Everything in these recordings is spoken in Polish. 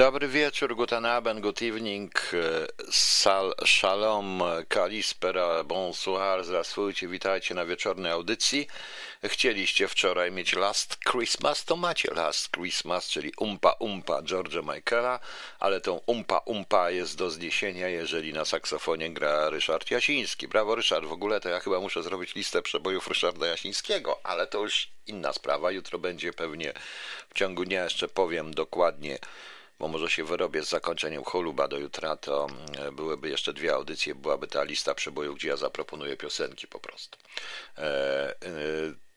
Dobry wieczór, guten Abend, good evening, sal, shalom, kalispera, bonsoir, zdravstvujcie, witajcie na wieczornej audycji. Chcieliście wczoraj mieć Last Christmas, to macie Last Christmas, czyli Umpa Umpa George'a Michaela, ale tą Umpa Umpa jest do zniesienia, jeżeli na saksofonie gra Ryszard Jasiński. Brawo Ryszard, w ogóle to ja chyba muszę zrobić listę przebojów Ryszarda Jasińskiego, ale to już inna sprawa, jutro będzie pewnie w ciągu dnia jeszcze powiem dokładnie bo może się wyrobię z zakończeniem choluba do jutra, to mm, byłyby jeszcze dwie audycje, byłaby ta lista przebojów, gdzie ja zaproponuję piosenki po prostu. E, e,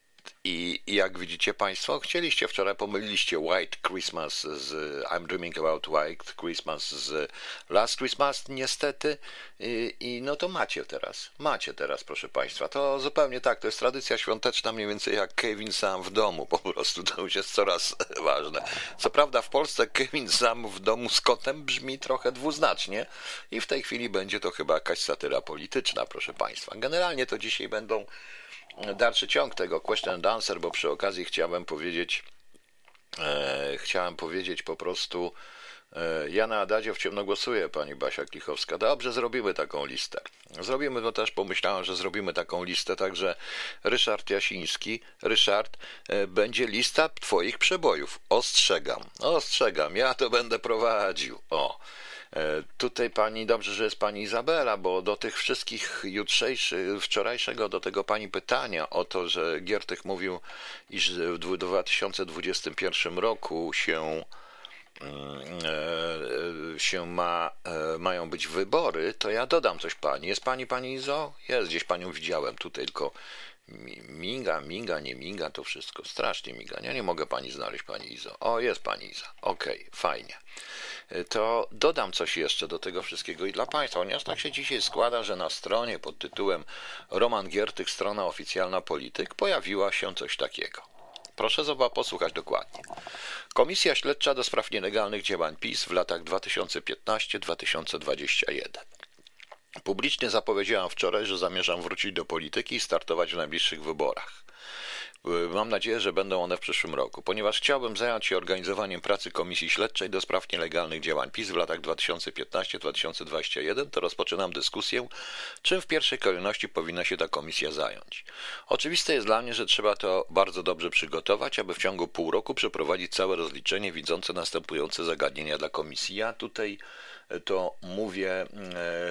i, jak widzicie Państwo, chcieliście wczoraj, pomyliliście White Christmas z I'm Dreaming About White Christmas z Last Christmas, niestety. I, I, no to macie teraz. Macie teraz, proszę Państwa. To zupełnie tak, to jest tradycja świąteczna, mniej więcej jak Kevin sam w domu, po prostu to już jest coraz ważne. Co prawda w Polsce Kevin sam w domu z kotem brzmi trochę dwuznacznie i w tej chwili będzie to chyba jakaś satyra polityczna, proszę Państwa. Generalnie to dzisiaj będą dalszy ciąg tego question and answer, bo przy okazji chciałem powiedzieć, e, chciałem powiedzieć po prostu, e, ja na Adadzie w ciemno głosuję, pani Basia Klichowska. Dobrze, zrobimy taką listę. Zrobimy, no też pomyślałem, że zrobimy taką listę, także Ryszard Jasiński, Ryszard, e, będzie lista twoich przebojów. Ostrzegam, ostrzegam, ja to będę prowadził. O. E, tutaj pani, dobrze, że jest pani Izabela, bo do tych wszystkich jutrzejszych, wczorajszego, do tego pani pytania o to, że Giertych mówił, iż w 2021 roku się mm, e, się ma, e, mają być wybory, to ja dodam coś pani. Jest pani pani Izo? Jest, gdzieś panią widziałem tutaj, tylko miga, miga, nie miga, to wszystko strasznie miga. Ja nie mogę pani znaleźć pani Izo. O, jest pani Iza. Okej, okay, fajnie to dodam coś jeszcze do tego wszystkiego i dla Państwa, ponieważ tak się dzisiaj składa, że na stronie pod tytułem Roman Giertych, strona oficjalna polityk, pojawiła się coś takiego. Proszę zobaczyć, posłuchać dokładnie. Komisja Śledcza do spraw nielegalnych działań PiS w latach 2015-2021. Publicznie zapowiedziałam wczoraj, że zamierzam wrócić do polityki i startować w najbliższych wyborach. Mam nadzieję, że będą one w przyszłym roku, ponieważ chciałbym zająć się organizowaniem pracy Komisji Śledczej do spraw nielegalnych działań PiS w latach 2015-2021, to rozpoczynam dyskusję, czym w pierwszej kolejności powinna się ta komisja zająć. Oczywiste jest dla mnie, że trzeba to bardzo dobrze przygotować, aby w ciągu pół roku przeprowadzić całe rozliczenie widzące następujące zagadnienia dla komisji. Ja tutaj to mówię, e,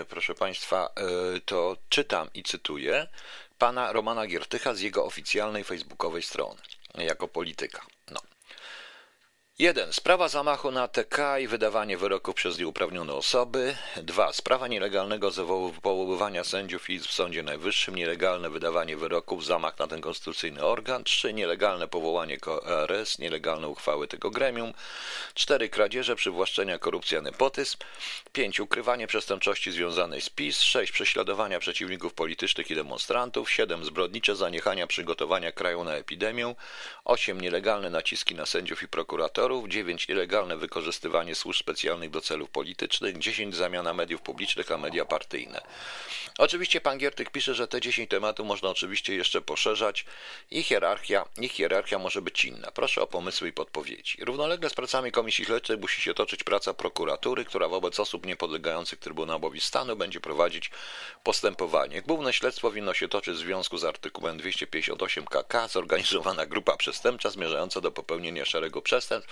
proszę Państwa, e, to czytam i cytuję pana Romana Giertycha z jego oficjalnej facebookowej strony jako polityka. 1. Sprawa zamachu na TK i wydawanie wyroków przez nieuprawnione osoby. 2. Sprawa nielegalnego powoływania sędziów i w Sądzie Najwyższym, nielegalne wydawanie wyroków, zamach na ten konstytucyjny organ. 3. Nielegalne powołanie KRS, nielegalne uchwały tego gremium. 4. Kradzieże, przywłaszczenia, korupcja, nepotyzm. 5. Ukrywanie przestępczości związanej z PiS. 6. Prześladowania przeciwników politycznych i demonstrantów. 7. Zbrodnicze zaniechania przygotowania kraju na epidemię. 8. Nielegalne naciski na sędziów i prokuratorów operatorów, 9 nielegalne wykorzystywanie służb specjalnych do celów politycznych, 10 zamiana mediów publicznych a media partyjne. Oczywiście pan Giertych pisze, że te 10 tematów można oczywiście jeszcze poszerzać i hierarchia, ich hierarchia może być inna. Proszę o pomysły i podpowiedzi. Równolegle z pracami Komisji Śledczej musi się toczyć praca prokuratury, która wobec osób niepodlegających Trybunałowi Stanu będzie prowadzić postępowanie. Główne śledztwo winno się toczyć w związku z artykułem 258 KK, zorganizowana grupa przestępcza zmierzająca do popełnienia szeregu przestępstw,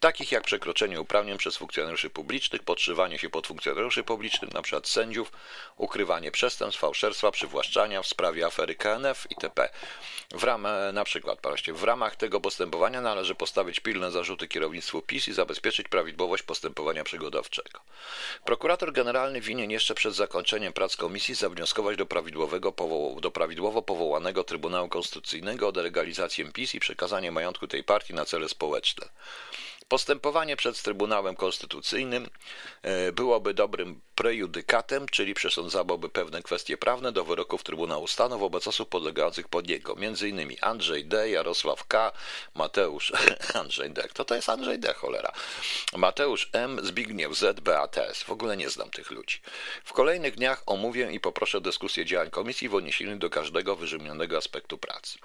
takich jak przekroczenie uprawnień przez funkcjonariuszy publicznych, podszywanie się pod funkcjonariuszy publicznych, np. sędziów, ukrywanie przestępstw, fałszerstwa, przywłaszczania w sprawie afery KNF itp. W ramach, na przykład, w ramach tego postępowania należy postawić pilne zarzuty kierownictwu PiS i zabezpieczyć prawidłowość postępowania przygotowczego. Prokurator generalny winien jeszcze przed zakończeniem prac komisji zawnioskować do, prawidłowego do prawidłowo powołanego Trybunału Konstytucyjnego o delegalizację PiS i przekazanie majątku tej partii na cele społeczne. Postępowanie przed Trybunałem Konstytucyjnym e, byłoby dobrym prejudykatem, czyli przesądzałoby pewne kwestie prawne do wyroków Trybunału Stanu wobec osób podlegających pod niego, m.in. Andrzej D., Jarosław K., Mateusz Andrzej D. Kto to jest Andrzej D., cholera? Mateusz M., Zbigniew Z., BATS. W ogóle nie znam tych ludzi. W kolejnych dniach omówię i poproszę dyskusję działań komisji w odniesieniu do każdego wyżymionego aspektu pracy.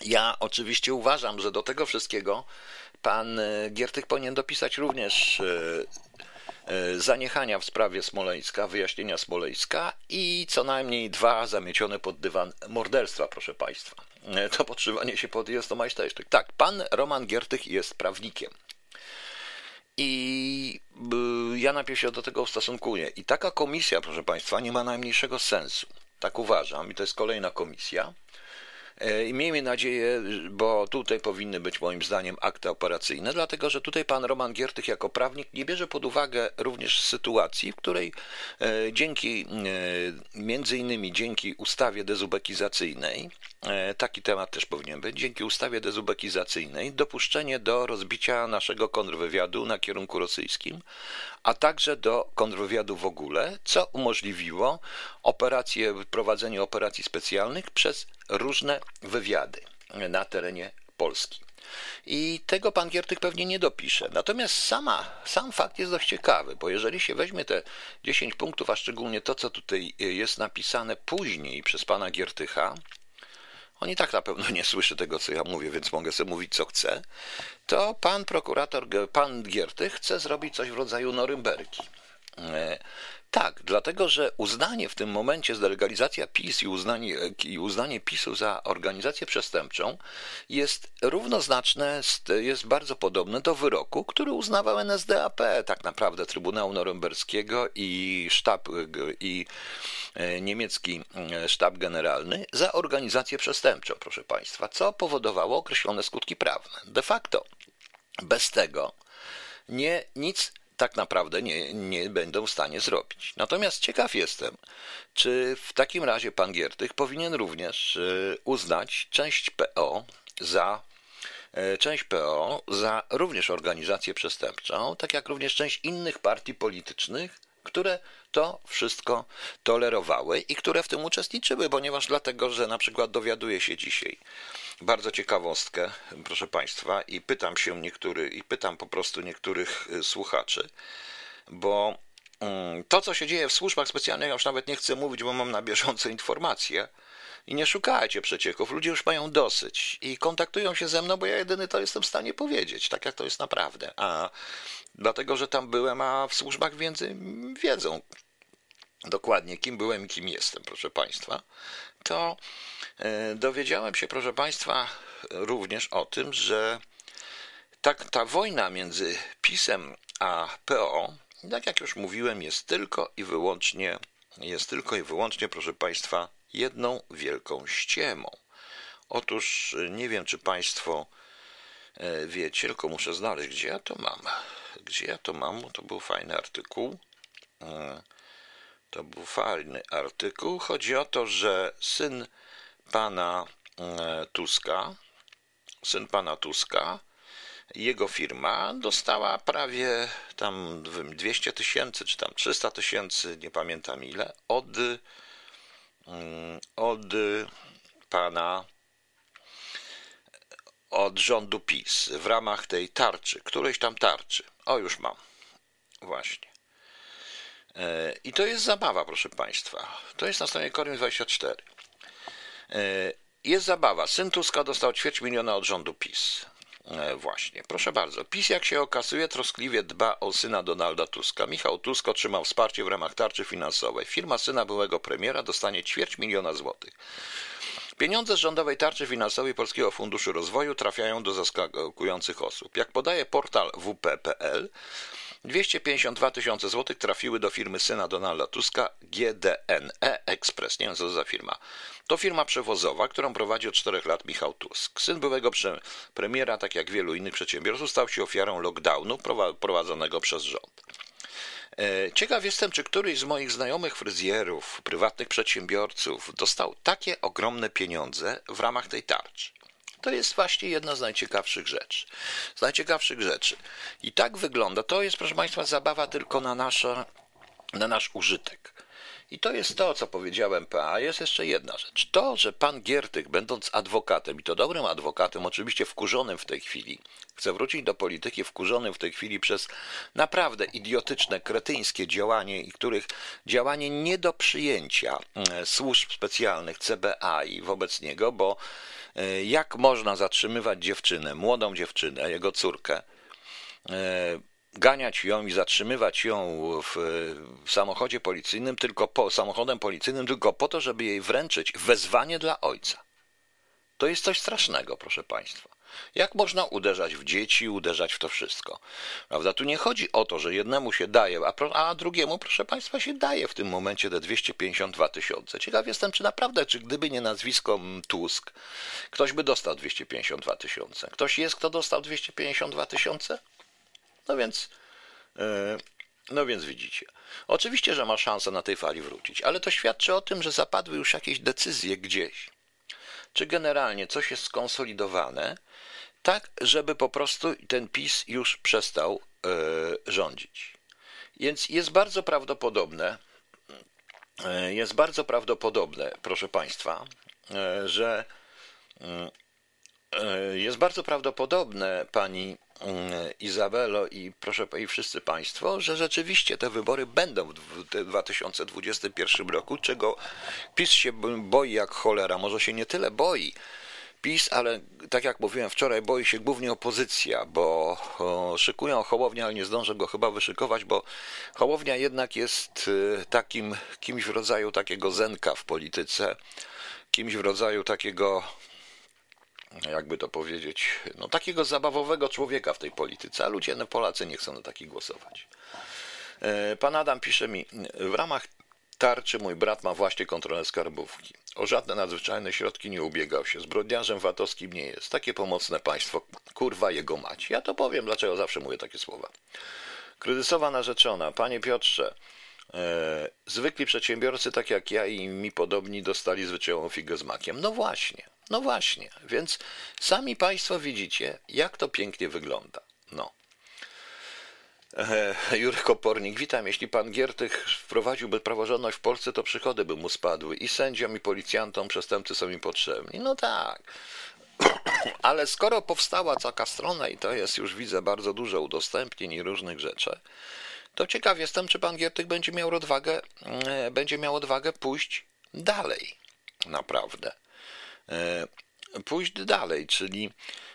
Ja oczywiście uważam, że do tego wszystkiego pan Giertych powinien dopisać również zaniechania w sprawie Smoleńska, wyjaśnienia Smoleńska i co najmniej dwa zamiecione pod dywan morderstwa, proszę Państwa. To podszywanie się pod jest to majstersztyk. Tak, pan Roman Giertych jest prawnikiem. I ja najpierw się do tego ustosunkuję. I taka komisja, proszę Państwa, nie ma najmniejszego sensu. Tak uważam, i to jest kolejna komisja. E, I miejmy nadzieję, bo tutaj powinny być moim zdaniem akty operacyjne, dlatego że tutaj pan Roman Giertych jako prawnik nie bierze pod uwagę również sytuacji, w której e, dzięki, e, między innymi dzięki ustawie dezubekizacyjnej, taki temat też powinien być, dzięki ustawie dezubekizacyjnej dopuszczenie do rozbicia naszego kontrwywiadu na kierunku rosyjskim, a także do kontrwywiadu w ogóle, co umożliwiło operacje, prowadzenie operacji specjalnych przez różne wywiady na terenie Polski. I tego pan Giertych pewnie nie dopisze. Natomiast sama, sam fakt jest dość ciekawy, bo jeżeli się weźmie te 10 punktów, a szczególnie to, co tutaj jest napisane później przez pana Giertycha, on i tak na pewno nie słyszy tego, co ja mówię, więc mogę sobie mówić, co chcę, to pan prokurator, pan Giertych chce zrobić coś w rodzaju Norymbergi. Tak, dlatego że uznanie w tym momencie, zdelegalizacja PiS i uznanie, i uznanie PiSu za organizację przestępczą jest równoznaczne, jest bardzo podobne do wyroku, który uznawał NSDAP, tak naprawdę Trybunału Norymberskiego i sztab i e, niemiecki e, sztab generalny za organizację przestępczą, proszę Państwa, co powodowało określone skutki prawne. De facto bez tego nie nic tak naprawdę nie, nie będą w stanie zrobić. Natomiast ciekaw jestem, czy w takim razie pan Giertych powinien również e, uznać część PO za e, część PO za również organizację przestępczą, tak jak również część innych partii politycznych, które to wszystko tolerowały i które w tym uczestniczyły, ponieważ dlatego, że na przykład dowiaduje się dzisiaj bardzo ciekawostkę, proszę Państwa, i pytam się niektórych, i pytam po prostu niektórych y, słuchaczy, bo mm, to, co się dzieje w służbach specjalnych, ja już nawet nie chcę mówić, bo mam na bieżąco informacje. I nie szukajcie przecieków, ludzie już mają dosyć i kontaktują się ze mną, bo ja jedyny to jestem w stanie powiedzieć, tak jak to jest naprawdę. A dlatego, że tam byłem, a w służbach więcej wiedzą dokładnie, kim byłem i kim jestem, proszę Państwa, to e, dowiedziałem się, proszę Państwa, również o tym, że tak, ta wojna między PiSem a PO, tak jak już mówiłem, jest tylko i wyłącznie, jest tylko i wyłącznie, proszę Państwa, jedną wielką ściemą. Otóż nie wiem, czy Państwo e, wiecie, tylko muszę znaleźć, gdzie ja to mam. Gdzie ja to mam, to był fajny artykuł. E, to był fajny artykuł. Chodzi o to, że syn pana e, Tuska, syn pana Tuska, jego firma dostała prawie tam 200 tysięcy, czy tam 300 tysięcy, nie pamiętam ile, od, od pana, od rządu PiS w ramach tej tarczy, którejś tam tarczy. O, już mam. Właśnie. E, I to jest zabawa, proszę Państwa. To jest na stronie Korim 24. E, jest zabawa. Syn Tuska dostał ćwierć miliona od rządu PiS. E, właśnie, proszę bardzo. PiS, jak się okazuje, troskliwie dba o syna Donalda Tuska. Michał Tusk otrzymał wsparcie w ramach tarczy finansowej. Firma syna byłego premiera dostanie ćwierć miliona złotych. Pieniądze z rządowej tarczy finansowej Polskiego Funduszu Rozwoju trafiają do zaskakujących osób. Jak podaje portal wp.pl, 252 tysiące złotych trafiły do firmy syna Donalda Tuska GDNE Express. Nie wiem, co to za firma. To firma przewozowa, którą prowadzi od 4 lat Michał Tusk. Syn byłego premiera, tak jak wielu innych przedsiębiorców, stał się ofiarą lockdownu prowadzonego przez rząd. E, ciekaw jestem, czy któryś z moich znajomych fryzjerów, prywatnych przedsiębiorców dostał takie ogromne pieniądze w ramach tej tarczy. To jest właśnie jedna z najciekawszych rzeczy. Z najciekawszych rzeczy. I tak wygląda. To jest, proszę Państwa, zabawa tylko na, nasze, na nasz użytek. I to jest to, co powiedziałem PA. Jest jeszcze jedna rzecz. To, że pan Giertych, będąc adwokatem, i to dobrym adwokatem, oczywiście wkurzonym w tej chwili, chce wrócić do polityki wkurzonym w tej chwili przez naprawdę idiotyczne, kretyńskie działanie, i których działanie nie do przyjęcia e, służb specjalnych CBA i wobec niego, bo e, jak można zatrzymywać dziewczynę, młodą dziewczynę, jego córkę, e, ganiać ją i zatrzymywać ją w, w samochodzie policyjnym, tylko po samochodem policyjnym, tylko po to, żeby jej wręczyć wezwanie dla ojca. To jest coś strasznego, proszę Państwa. Jak można uderzać w dzieci, uderzać w to wszystko? Prawda? Tu nie chodzi o to, że jednemu się daje, a, a drugiemu, proszę Państwa, się daje w tym momencie te 252 tysiące. Ciekaw jestem, czy naprawdę, czy gdyby nie nazwisko Tusk, ktoś by dostał 252 tysiące. Ktoś jest, kto dostał 252 tysiące? No więc, e, no więc widzicie. Oczywiście, że ma szansę na tej fali wrócić, ale to świadczy o tym, że zapadły już jakieś decyzje gdzieś. Czy generalnie coś jest skonsolidowane, tak, żeby po prostu ten PiS już przestał e, rządzić. Więc jest bardzo prawdopodobne, e, jest bardzo prawdopodobne, proszę Państwa, że jest bardzo prawdopodobne, pani Mm, Izabelo i proszę i wszyscy Państwo, że rzeczywiście te wybory będą w 2021 roku, czego PiS się boi jak cholera. Może się nie tyle boi, PiS, ale tak jak mówiłem wczoraj, boi się głównie opozycja, bo szykują Hołownię, ale nie zdążę go chyba wyszykować, bo Hołownia jednak jest y, takim kimś w rodzaju takiego zenka w polityce, kimś w rodzaju takiego jakby to powiedzieć, no takiego zabawowego człowieka w tej polityce, a ludzie, no Polacy nie chcą na takich głosować. E, pan Adam pisze mi, w ramach tarczy mój brat ma właśnie kontrolę skarbówki. O żadne nadzwyczajne środki nie ubiegał się. Zbrodniarzem VAT-owskim nie jest. Takie pomocne państwo, kurwa jego mać. Ja to powiem, dlaczego zawsze mówię takie słowa. Kryzysowa narzeczona. Panie Piotrze, e, zwykli przedsiębiorcy, tak jak ja i mi podobni, dostali zwyczajową figę z makiem. No właśnie. No właśnie, więc sami Państwo widzicie, jak to pięknie wygląda. No. Jurek Opornik, witam. Jeśli pan Giertych wprowadziłby praworządność w Polsce, to przychody by mu spadły i sędziom, i policjantom przestępcy są im potrzebni. No tak. Ale skoro powstała taka strona i to jest już widzę bardzo dużo udostępnień i różnych rzeczy, to ciekaw jestem, czy pan Giertych będzie miał odwagę, e, będzie miał odwagę pójść dalej. Naprawdę. E, pójść dalej, czyli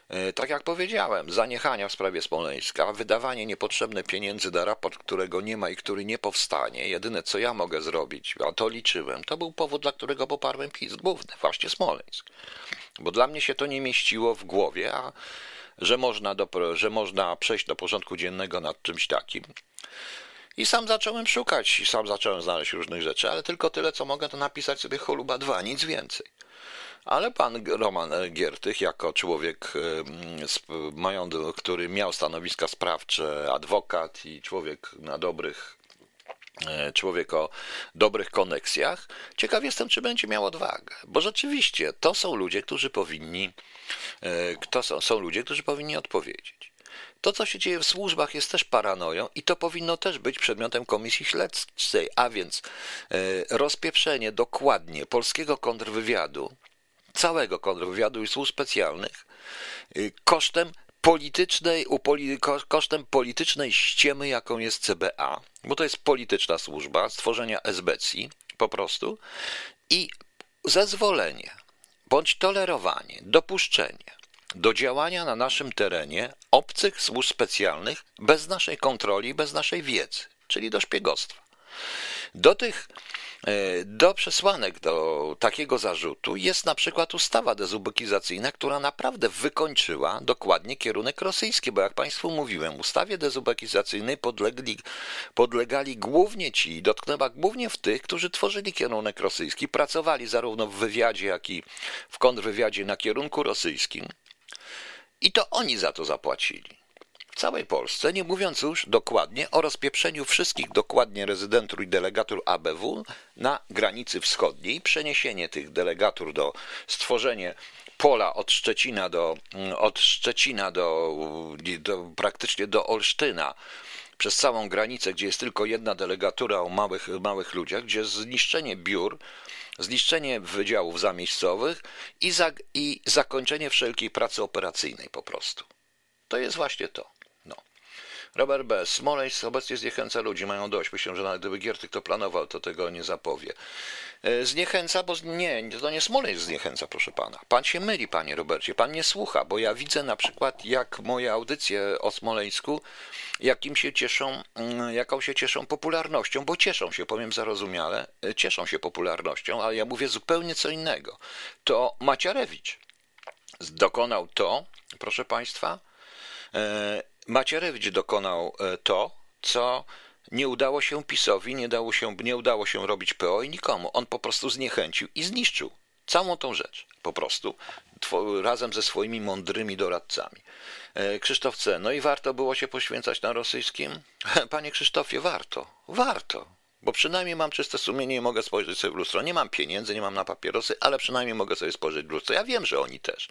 e, tak jak powiedziałem, zaniechania w sprawie Smoleńska, wydawanie niepotrzebne pieniędzy na raport, którego nie ma i który nie powstanie. Jedyne, co ja mogę zrobić, a to liczyłem, to był powód, dla którego poparłem PiS główny, właśnie Smoleńsk. Bo dla mnie się to nie mieściło w głowie, a że można, do, że można przejść do porządku dziennego nad czymś takim. I sam zacząłem szukać, i sam zacząłem znaleźć różnych rzeczy, ale tylko tyle, co mogę, to napisać sobie choluba 2, nic więcej. Ale pan Roman Giertych, jako człowiek, który miał stanowiska sprawcze, adwokat i człowiek na dobrych e, człowiek o dobrych koneksjach. Ciekaw jestem, czy będzie miał odwagę, bo rzeczywiście to są ludzie, którzy powinni, e, to są, są ludzie, którzy powinni odpowiedzieć. To, co się dzieje w służbach, jest też paranoją i to powinno też być przedmiotem komisji śledczej, a więc e, rozpieprzenie dokładnie polskiego kontrwywiadu całego kontrwywiadu i służb specjalnych y, kosztem politycznej, kosztem politycznej ściemy, jaką jest CBA, bo to jest polityczna służba stworzenia SBC po prostu i zezwolenie bądź tolerowanie, dopuszczenie do działania na naszym terenie obcych służb specjalnych bez naszej kontroli, bez naszej wiedzy, czyli do szpiegostwa. Do tych do przesłanek do takiego zarzutu jest na przykład ustawa dezubekizacyjna, która naprawdę wykończyła dokładnie kierunek rosyjski, bo jak Państwu mówiłem, ustawie dezubekizacyjnej podlegli, podlegali głównie ci, dotknęła głównie w tych, którzy tworzyli kierunek rosyjski, pracowali zarówno w wywiadzie, jak i w kontrwywiadzie na kierunku rosyjskim. I to oni za to zapłacili w całej Polsce, nie mówiąc już dokładnie o rozpieprzeniu wszystkich dokładnie rezydentur i delegatur ABW na granicy wschodniej, przeniesienie tych delegatur do stworzenie pola od Szczecina do, od Szczecina do, do praktycznie do Olsztyna przez całą granicę, gdzie jest tylko jedna delegatura o małych, małych ludziach, gdzie zniszczenie biur, zniszczenie wydziałów zamiejscowych i, za, i zakończenie wszelkiej pracy operacyjnej po prostu. To jest właśnie to. Robert B. Smoleńsk obecnie zniechęca ludzi, mają dość. Myślę, że nawet gdyby Giertych to planował, to tego nie zapowie. E, zniechęca, bo nie, to nie Smoleńsk zniechęca, proszę pana. Pan się myli, panie Robercie, pan nie słucha, bo ja widzę na przykład, jak moje audycje o Smoleńsku, jakim się cieszą, mm, jaką się cieszą popularnością, bo cieszą się, powiem zarozumiale, e, cieszą się popularnością, ale ja mówię zupełnie co innego. To Maciarewicz dokonał to, proszę państwa, e, Macierewicz dokonał to, co nie udało się PiSowi, nie, dało się, nie udało się robić PO i nikomu. On po prostu zniechęcił i zniszczył całą tą rzecz. Po prostu razem ze swoimi mądrymi doradcami. E, Krzysztof C. No i warto było się poświęcać na rosyjskim? Panie Krzysztofie, warto. Warto. Bo przynajmniej mam czyste sumienie i mogę spojrzeć sobie w lustro. Nie mam pieniędzy, nie mam na papierosy, ale przynajmniej mogę sobie spojrzeć w lustro. Ja wiem, że oni też.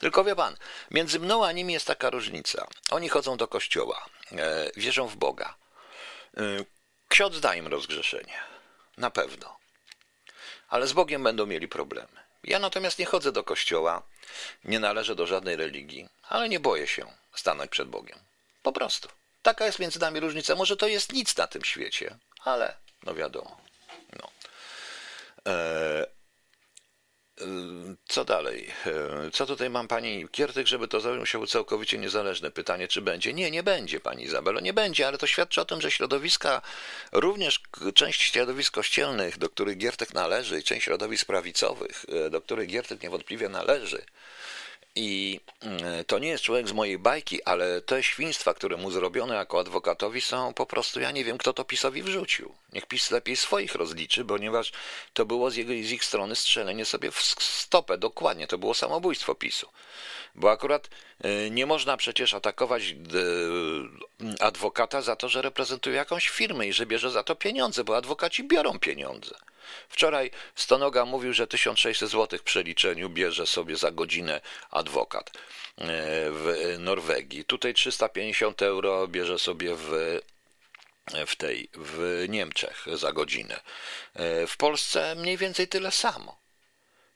Tylko wie pan, między mną a nimi jest taka różnica. Oni chodzą do kościoła, e, wierzą w Boga. Y, ksiądz da im rozgrzeszenie. Na pewno. Ale z Bogiem będą mieli problemy. Ja natomiast nie chodzę do kościoła, nie należę do żadnej religii, ale nie boję się stanąć przed Bogiem. Po prostu. Taka jest między nami różnica. Może to jest nic na tym świecie, ale no wiadomo. No. E, co dalej? Co tutaj mam pani Kiertyk, żeby to zajął całkowicie niezależne pytanie, czy będzie? Nie, nie będzie, pani Izabelo, nie będzie, ale to świadczy o tym, że środowiska, również część środowisk kościelnych, do których Giertek należy, i część środowisk prawicowych, e, do których Giertek niewątpliwie należy, i mm, to nie jest człowiek z mojej bajki, ale te świństwa, które mu zrobiono jako adwokatowi, są po prostu, ja nie wiem, kto to PiSowi wrzucił. Niech PiS lepiej swoich rozliczy, ponieważ to było z, jego, z ich strony strzelenie sobie w stopę, dokładnie, to było samobójstwo PiSu. Bo akurat y, nie można przecież atakować y, adwokata za to, że reprezentuje jakąś firmę i że bierze za to pieniądze, bo adwokaci biorą pieniądze. Wczoraj Stonoga mówił, że 1600 zł w przeliczeniu bierze sobie za godzinę adwokat y, w Norwegii. Tutaj 350 euro bierze sobie w w tej w Niemczech za godzinę. W Polsce mniej więcej tyle samo.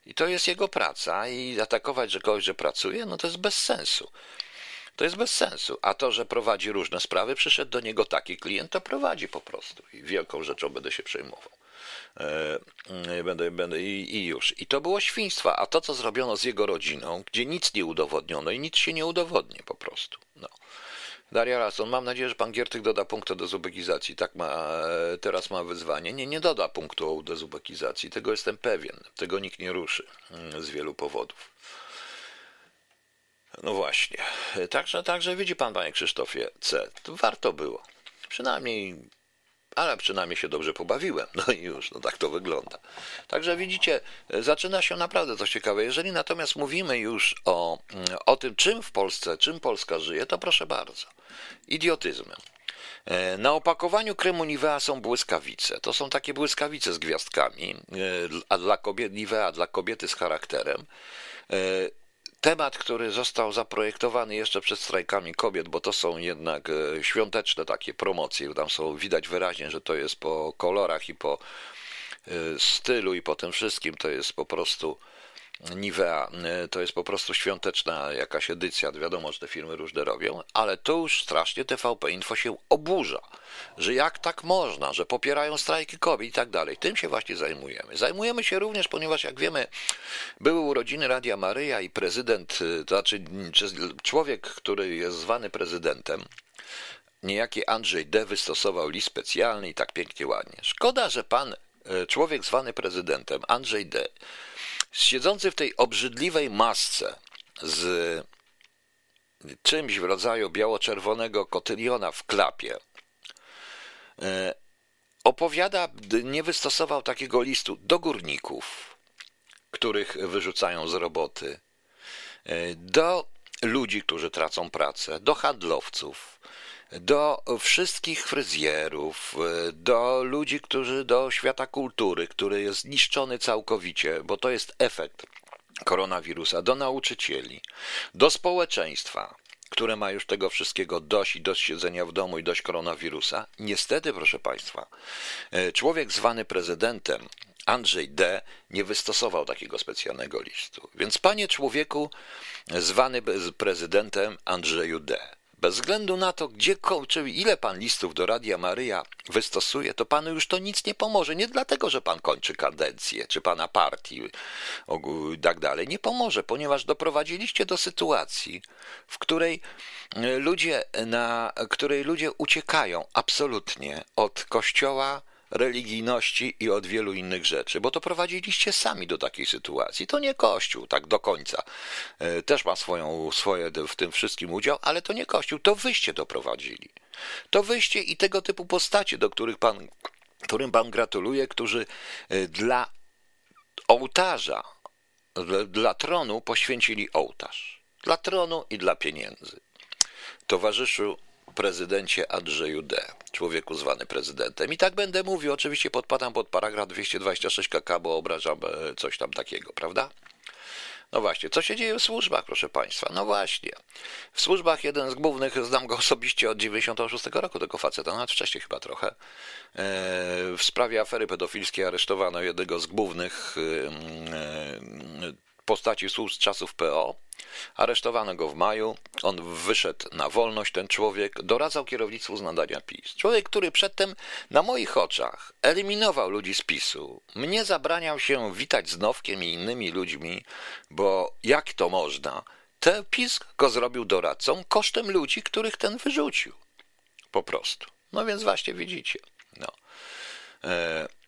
I to jest jego praca i atakować że kogoś, że pracuje, no to jest bez sensu. To jest bez sensu. A to, że prowadzi różne sprawy, przyszedł do niego taki klient, to prowadzi po prostu. I wielką rzeczą będę się przejmował. E, będę, będę i, i, już. I to było świństwo. A to, co zrobiono z jego rodziną, gdzie nic nie udowodniono i nic się nie udowodni po prostu. No. Daria Rason, mam nadzieję, że pan Giertych doda punktu do zubekizacji. Tak ma, teraz ma wyzwanie. Nie, nie doda punktu do zubekizacji. Tego jestem pewien. Tego nikt nie ruszy mm, z wielu powodów. No właśnie. Także, także widzi pan, panie Krzysztofie C. To warto było. Przynajmniej ale przynajmniej się dobrze pobawiłem. No i już, no tak to wygląda. Także widzicie, zaczyna się naprawdę coś ciekawe. Jeżeli natomiast mówimy już o, o tym, czym w Polsce, czym Polska żyje, to proszę bardzo. Idiotyzmem. E, na opakowaniu kremu Nivea są błyskawice. To są takie błyskawice z gwiazdkami, e, a dla kobiet Nivea dla kobiety z charakterem. Temat, który został zaprojektowany jeszcze przed strajkami kobiet, bo to są jednak e, świąteczne takie promocje, tam są widać wyraźnie, że to jest po kolorach i po e, stylu i po tym wszystkim, to jest po prostu Nivea, e, to jest po prostu świąteczna jakaś edycja, wiadomo, że te firmy różne robią, ale to już strasznie TVP Info się oburza, że jak tak można, że popierają strajki kobiet i tak dalej. Tym się właśnie zajmujemy. Zajmujemy się również, ponieważ jak wiemy, były urodziny Radia Maryja i prezydent, e, to znaczy człowiek, który jest zwany prezydentem, niejaki Andrzej D. wystosował list specjalny i tak pięknie, ładnie. Szkoda, że pan, e, człowiek zwany prezydentem, Andrzej D., siedzący w tej obrzydliwej masce z czymś w rodzaju biało-czerwonego kotyliona w klapie, e, opowiada, nie wystosował takiego listu do górników, których wyrzucają z roboty, e, do ludzi, którzy tracą pracę, do handlowców, do wszystkich fryzjerów, do ludzi, którzy do świata kultury, który jest zniszczony całkowicie, bo to jest efekt koronawirusa, do nauczycieli, do społeczeństwa. które ma już tego wszystkiego dość i dość siedzenia w domu i dość koronawirusa. Niestety, proszę Państwa, e, człowiek zwany prezydentem, Andrzej D. nie wystosował takiego specjalnego listu. Więc panie człowieku zwany prezydentem Andrzeju D. Bez względu na to, gdzie, czy ile pan listów do Radia Maryja wystosuje, to panu już to nic nie pomoże. Nie dlatego, że pan kończy kadencję, czy pana partii i tak dalej. Nie pomoże, ponieważ doprowadziliście do sytuacji, w której e, ludzie, na której ludzie uciekają absolutnie od kościoła, religijności i od wielu innych rzeczy, bo to prowadziliście sami do takiej sytuacji. To nie Kościół, tak do końca. E, też ma swoją, swoje w tym wszystkim udział, ale to nie Kościół, to wyście doprowadzili. To wyście i tego typu postacie, do których pan, którym pan gratuluje, którzy e, dla ołtarza, dla tronu poświęcili ołtarz. Dla tronu i dla pieniędzy. Towarzyszu prezydencie Andrzeju D., człowieku zwany prezydentem. I tak będę mówił, oczywiście podpadam pod paragraf 226 KK, bo obrażam e, coś tam takiego, prawda? No właśnie, co się dzieje w służbach, proszę Państwa? No właśnie, w służbach jeden z głównych, znam go osobiście od 96 roku, tego faceta, nawet wcześniej chyba trochę, e, w sprawie afery pedofilskiej aresztowano jednego z głównych e, postaci służb z czasów PO. Aresztowano go w maju. On wyszedł na wolność, ten człowiek. Doradzał kierownictwu z nadania PiS. Człowiek, który przedtem na moich oczach eliminował ludzi z PiSu. Mnie zabraniał się witać z Nowkiem i innymi ludźmi, bo jak to można? Ten PiS go zrobił doradcą kosztem ludzi, których ten wyrzucił. Po prostu. No więc właśnie widzicie. No. E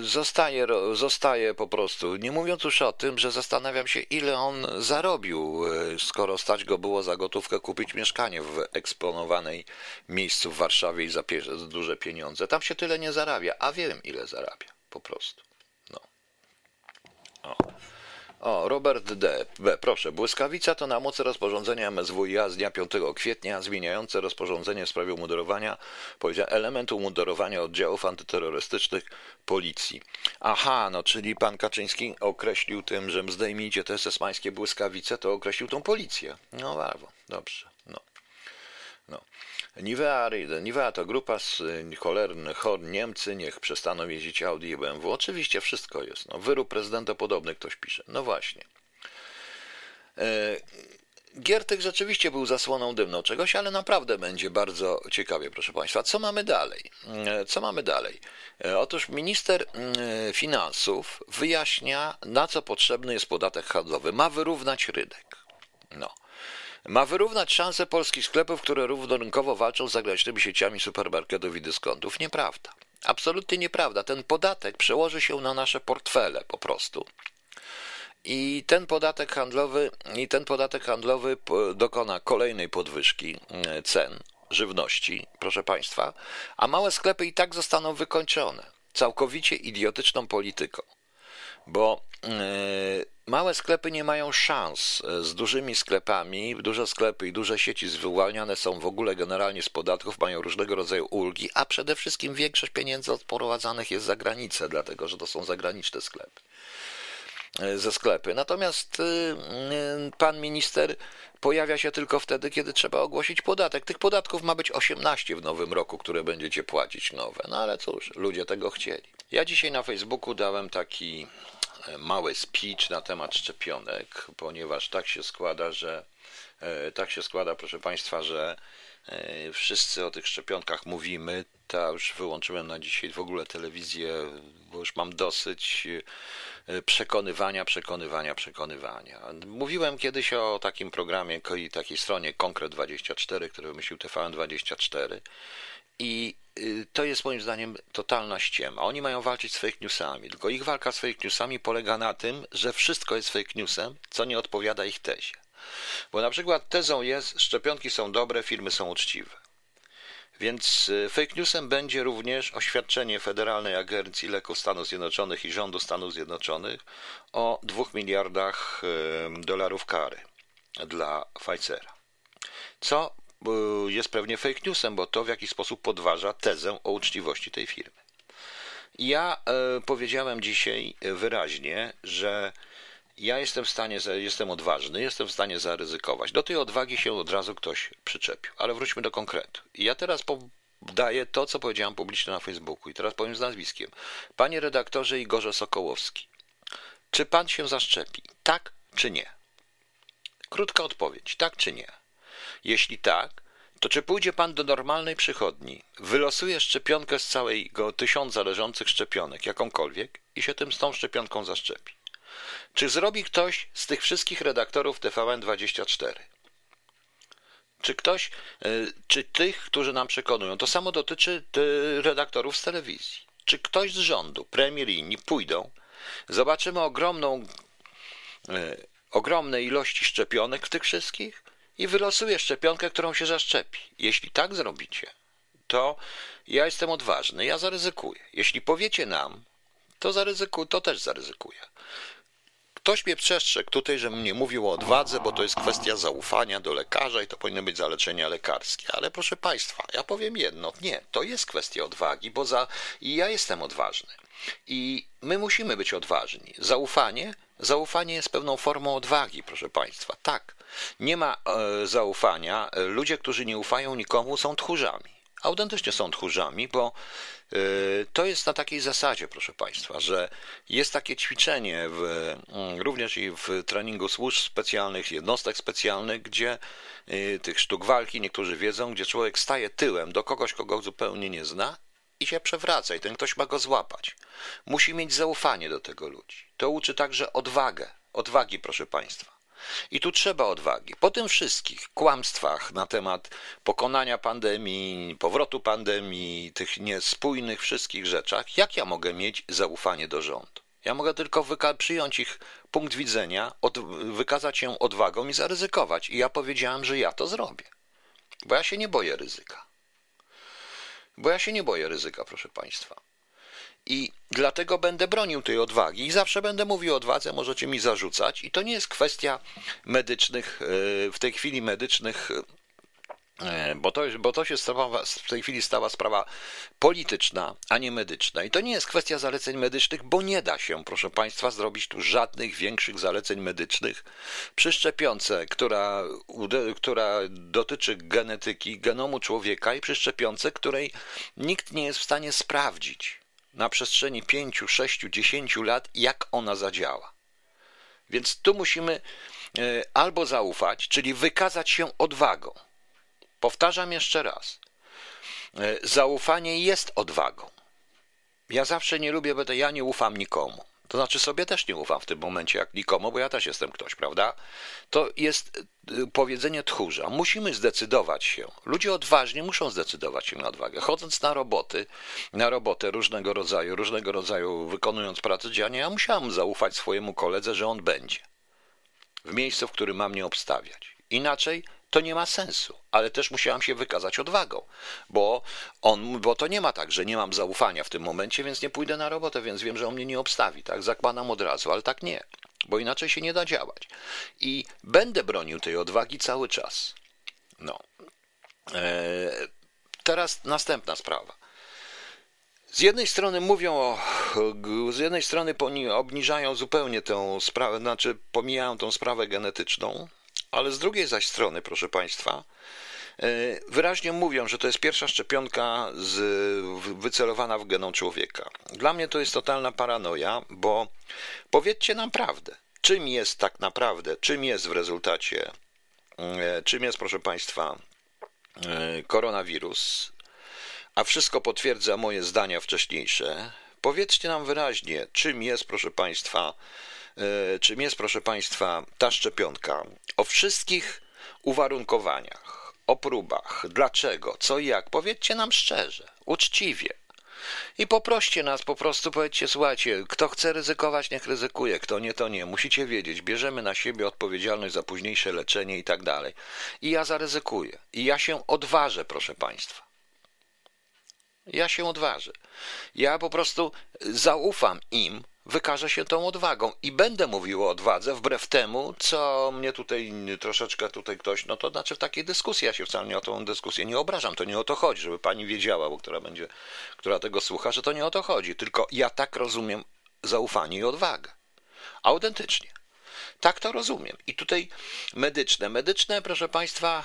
zostaje, zostaje po prostu. Nie mówiąc już o tym, że zastanawiam się, ile on zarobił, e, skoro stać go było za gotówkę kupić mieszkanie w eksponowanej miejscu w Warszawie i za, duże pieniądze. Tam się tyle nie zarabia, a wiem, ile zarabia. Po prostu. No. O. O, Robert D. B. Proszę, błyskawica to na mocy rozporządzenia MSWiA z dnia 5 kwietnia zmieniające rozporządzenie w sprawie umundurowania, powiedział, element umundurowania oddziałów antyterrorystycznych policji. Aha, no czyli pan Kaczyński określił tym, że zdejmijcie te sesmańskie błyskawice, to określił tą policję. No brawo, dobrze, no. no. Nivea, Nivea to grupa z cholernych chor Niemcy, niech przestaną jeździć Audi i BMW. Oczywiście wszystko jest. No, wyrób prezydenta podobny ktoś pisze. No właśnie. E, Giertek rzeczywiście był zasłoną dymną czegoś, ale naprawdę będzie bardzo ciekawie, proszę Państwa. Co mamy dalej? E, co mamy dalej? E, otóż minister finansów wyjaśnia, na co potrzebny jest podatek handlowy. Ma wyrównać rynek. No ma wyrównać szanse polskich sklepów, które równorynkowo walczą z zagranicznymi sieciami supermarketów i dyskontów. Nieprawda. Absolutnie nieprawda. Ten podatek przełoży się na nasze portfele po prostu. I ten podatek handlowy, i ten podatek handlowy dokona kolejnej podwyżki mm, cen żywności, proszę Państwa, a małe sklepy i tak zostaną wykończone całkowicie idiotyczną polityką. Bo yy, Małe sklepy nie mają szans e, z dużymi sklepami. Duże sklepy i duże sieci zwalniane są w ogóle generalnie z podatków, mają różnego rodzaju ulgi, a przede wszystkim większość pieniędzy odprowadzanych jest za granicę, dlatego że to są zagraniczne sklepy ze sklepy. Natomiast e, pan minister pojawia się tylko wtedy, kiedy trzeba ogłosić podatek. Tych podatków ma być 18 w nowym roku, które będziecie płacić nowe. No ale cóż, ludzie tego chcieli. Ja dzisiaj na Facebooku dałem taki mały speech na temat szczepionek, ponieważ tak się składa, że e, tak się składa, proszę Państwa, że e, wszyscy o tych szczepionkach mówimy. Ta już wyłączyłem na dzisiaj w ogóle telewizję, bo już mam dosyć e, przekonywania, przekonywania, przekonywania. Mówiłem kiedyś o takim programie takiej stronie Konkret24, który wymyślił TVN24 i y, to jest moim zdaniem totalna ściema. Oni mają walczyć z fake newsami, tylko ich walka z fake newsami polega na tym, że wszystko jest fake newsem, co nie odpowiada ich tezie. Bo na przykład tezą jest, szczepionki są dobre, firmy są uczciwe. Więc y, fake newsem będzie również oświadczenie Federalnej Agencji Leków Stanów Zjednoczonych i rządu Stanów Zjednoczonych o 2 miliardach dolarów kary dla Pfizera. Co jest pewnie fake newsem, bo to w jakiś sposób podważa tezę o uczciwości tej firmy. Ja e, powiedziałem dzisiaj wyraźnie, że ja jestem w stanie, jestem odważny, jestem w stanie zaryzykować. Do tej odwagi się od razu ktoś przyczepił. Ale wróćmy do konkretu. I ja teraz daję to, co powiedziałem publicznie na Facebooku. I teraz powiem z nazwiskiem. Panie redaktorze Igorze Sokołowski, czy pan się zaszczepi? Tak czy nie? Krótka odpowiedź, tak czy nie? Jeśli tak, to czy pójdzie pan do normalnej przychodni, wylosuje szczepionkę z całego tysiąca leżących szczepionek, jakąkolwiek, i się tym z tą szczepionką zaszczepi? Czy zrobi ktoś z tych wszystkich redaktorów TVN24? Czy ktoś, e, czy tych, którzy nam przekonują, to samo dotyczy redaktorów z telewizji. Czy ktoś z rządu, premier i inni pójdą, zobaczymy ogromną, e, ogromne ilości szczepionek w tych wszystkich i wylosuje szczepionkę, którą się zaszczepi. Jeśli tak zrobicie, to ja jestem odważny, ja zaryzykuję. Jeśli powiecie nam, to zaryzykuję, to też zaryzykuję. Ktoś mnie przestrzegł tutaj, żebym nie mówił o odwadze, bo to jest kwestia zaufania do lekarza i to powinny być zalecenia lekarskie. Ale proszę Państwa, ja powiem jedno, nie, to jest kwestia odwagi, bo za... i ja jestem odważny. I my musimy być odważni. Zaufanie, zaufanie jest pewną formą odwagi, proszę Państwa. Tak, nie ma e, zaufania. Ludzie, którzy nie ufają nikomu, są tchórzami. Autentycznie są tchórzami, bo y, to jest na takiej zasadzie, proszę Państwa, że jest takie ćwiczenie w, mm, również i w treningu służb specjalnych, jednostek specjalnych, gdzie y, tych sztuk walki niektórzy wiedzą, gdzie człowiek staje tyłem do kogoś, kogo zupełnie nie zna i się przewraca i ten ktoś ma go złapać. Musi mieć zaufanie do tego ludzi. To uczy także odwagę. Odwagi, proszę Państwa. I tu trzeba odwagi. Po tym wszystkich kłamstwach na temat pokonania pandemii, powrotu pandemii, tych niespójnych wszystkich rzeczach, jak ja mogę mieć zaufanie do rządu? Ja mogę tylko przyjąć ich punkt widzenia, wykazać się odwagą i zaryzykować. I ja powiedziałem, że ja to zrobię. Bo ja się nie boję ryzyka. Bo ja się nie boję ryzyka, proszę Państwa. I dlatego będę bronił tej odwagi i zawsze będę mówił o odwadze, możecie mi zarzucać. I to nie jest kwestia medycznych, e, w tej chwili medycznych, e, bo to, bo to się stała, w tej chwili stała sprawa polityczna, a nie medyczna. I to nie jest kwestia zaleceń medycznych, bo nie da się, proszę Państwa, zrobić tu żadnych większych zaleceń medycznych przy szczepionce, która, która dotyczy genetyki, genomu człowieka i przy szczepionce, której nikt nie jest w stanie sprawdzić na przestrzeni 5, 6, 10 lat, jak ona zadziała. Więc tu musimy e, albo zaufać, czyli wykazać się odwagą. Powtarzam jeszcze raz. E, zaufanie jest odwagą. Ja zawsze nie lubię, bo ja nie ufam nikomu. To znaczy sobie też nie ufam w tym momencie jak nikomu, bo ja też jestem ktoś, prawda? To jest y, powiedzenie tchórza. Musimy zdecydować się. Ludzie odważni muszą zdecydować się na odwagę. Chodząc na roboty, na robotę różnego rodzaju, różnego rodzaju wykonując pracę dziennie, ja musiałem zaufać swojemu koledze, że on będzie w miejscu, w którym mam mnie obstawiać. Inaczej to nie ma sensu, ale też musiałam się wykazać odwagą, bo on, bo to nie ma tak, że nie mam zaufania w tym momencie, więc nie pójdę na robotę, więc wiem, że on mnie nie obstawi, tak? Zakładam od razu, ale tak nie, bo inaczej się nie da działać. I będę bronił tej odwagi cały czas. No. Eee, teraz następna sprawa. Z jednej strony mówią o, z jednej strony obniżają zupełnie tę sprawę, znaczy pomijają tą sprawę genetyczną, ale z drugiej zaś strony, proszę Państwa, e, wyraźnie mówią, że to jest pierwsza szczepionka z, wycelowana w genom człowieka. Dla mnie to jest totalna paranoia, bo powiedzcie nam prawdę. Czym jest tak naprawdę, czym jest w rezultacie, e, czym jest, proszę Państwa, e, koronawirus, a wszystko potwierdza moje zdania wcześniejsze. Powiedzcie nam wyraźnie, czym jest, proszę Państwa, czym jest, proszę Państwa, ta szczepionka. O wszystkich uwarunkowaniach, o próbach, dlaczego, co i jak. Powiedzcie nam szczerze, uczciwie. I poproście nas, po prostu powiedzcie, słuchajcie, kto chce ryzykować, niech ryzykuje, kto nie, to nie. Musicie wiedzieć, bierzemy na siebie odpowiedzialność za późniejsze leczenie i tak dalej. I ja zaryzykuję. I ja się odważę, proszę Państwa. Ja się odważę. Ja po prostu zaufam im, wykaże się tą odwagą i będę mówił o odwadze wbrew temu, co mnie tutaj troszeczkę tutaj ktoś, no to znaczy w takiej dyskusji, ja się wcale nie o tą dyskusję nie obrażam, to nie o to chodzi, żeby pani wiedziała, bo która będzie, która tego słucha, że to nie o to chodzi, tylko ja tak rozumiem zaufanie i odwagę. Autentycznie. Tak to rozumiem. I tutaj medyczne. Medyczne, proszę Państwa,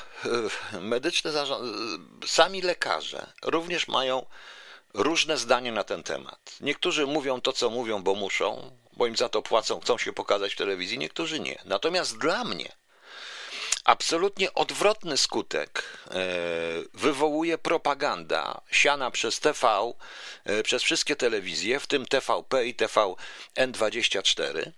medyczne sami lekarze również mają różne zdanie na ten temat. Niektórzy mówią to, co mówią, bo muszą, bo im za to płacą, chcą się pokazać w telewizji, niektórzy nie. Natomiast dla mnie absolutnie odwrotny skutek e, wywołuje propaganda siana przez TV, e, przez wszystkie telewizje, w tym TVP i TVN24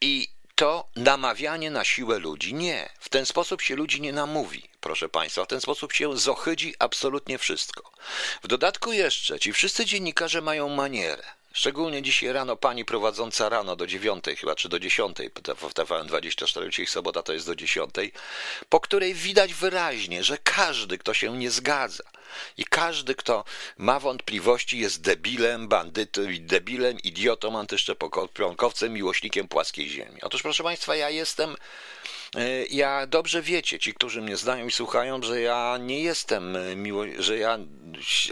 i to namawianie na siłę ludzi. Nie, w ten sposób się ludzi nie namówi, proszę Państwa, w ten sposób się zochydzi absolutnie wszystko. W dodatku jeszcze, ci wszyscy dziennikarze mają manierę. Szczególnie dzisiaj rano pani prowadząca rano do dziewiątej chyba, czy do dziesiątej w TVN24, dzisiaj sobota to jest do dziesiątej, po której widać wyraźnie, że każdy, kto się nie zgadza i każdy, kto ma wątpliwości jest debilem, bandytą, debilem, idiotą, antyszczepionkowcem, miłośnikiem płaskiej ziemi. Otóż proszę państwa, ja jestem ja dobrze wiecie, ci, którzy mnie znają i słuchają, że ja nie jestem e, miło, że ja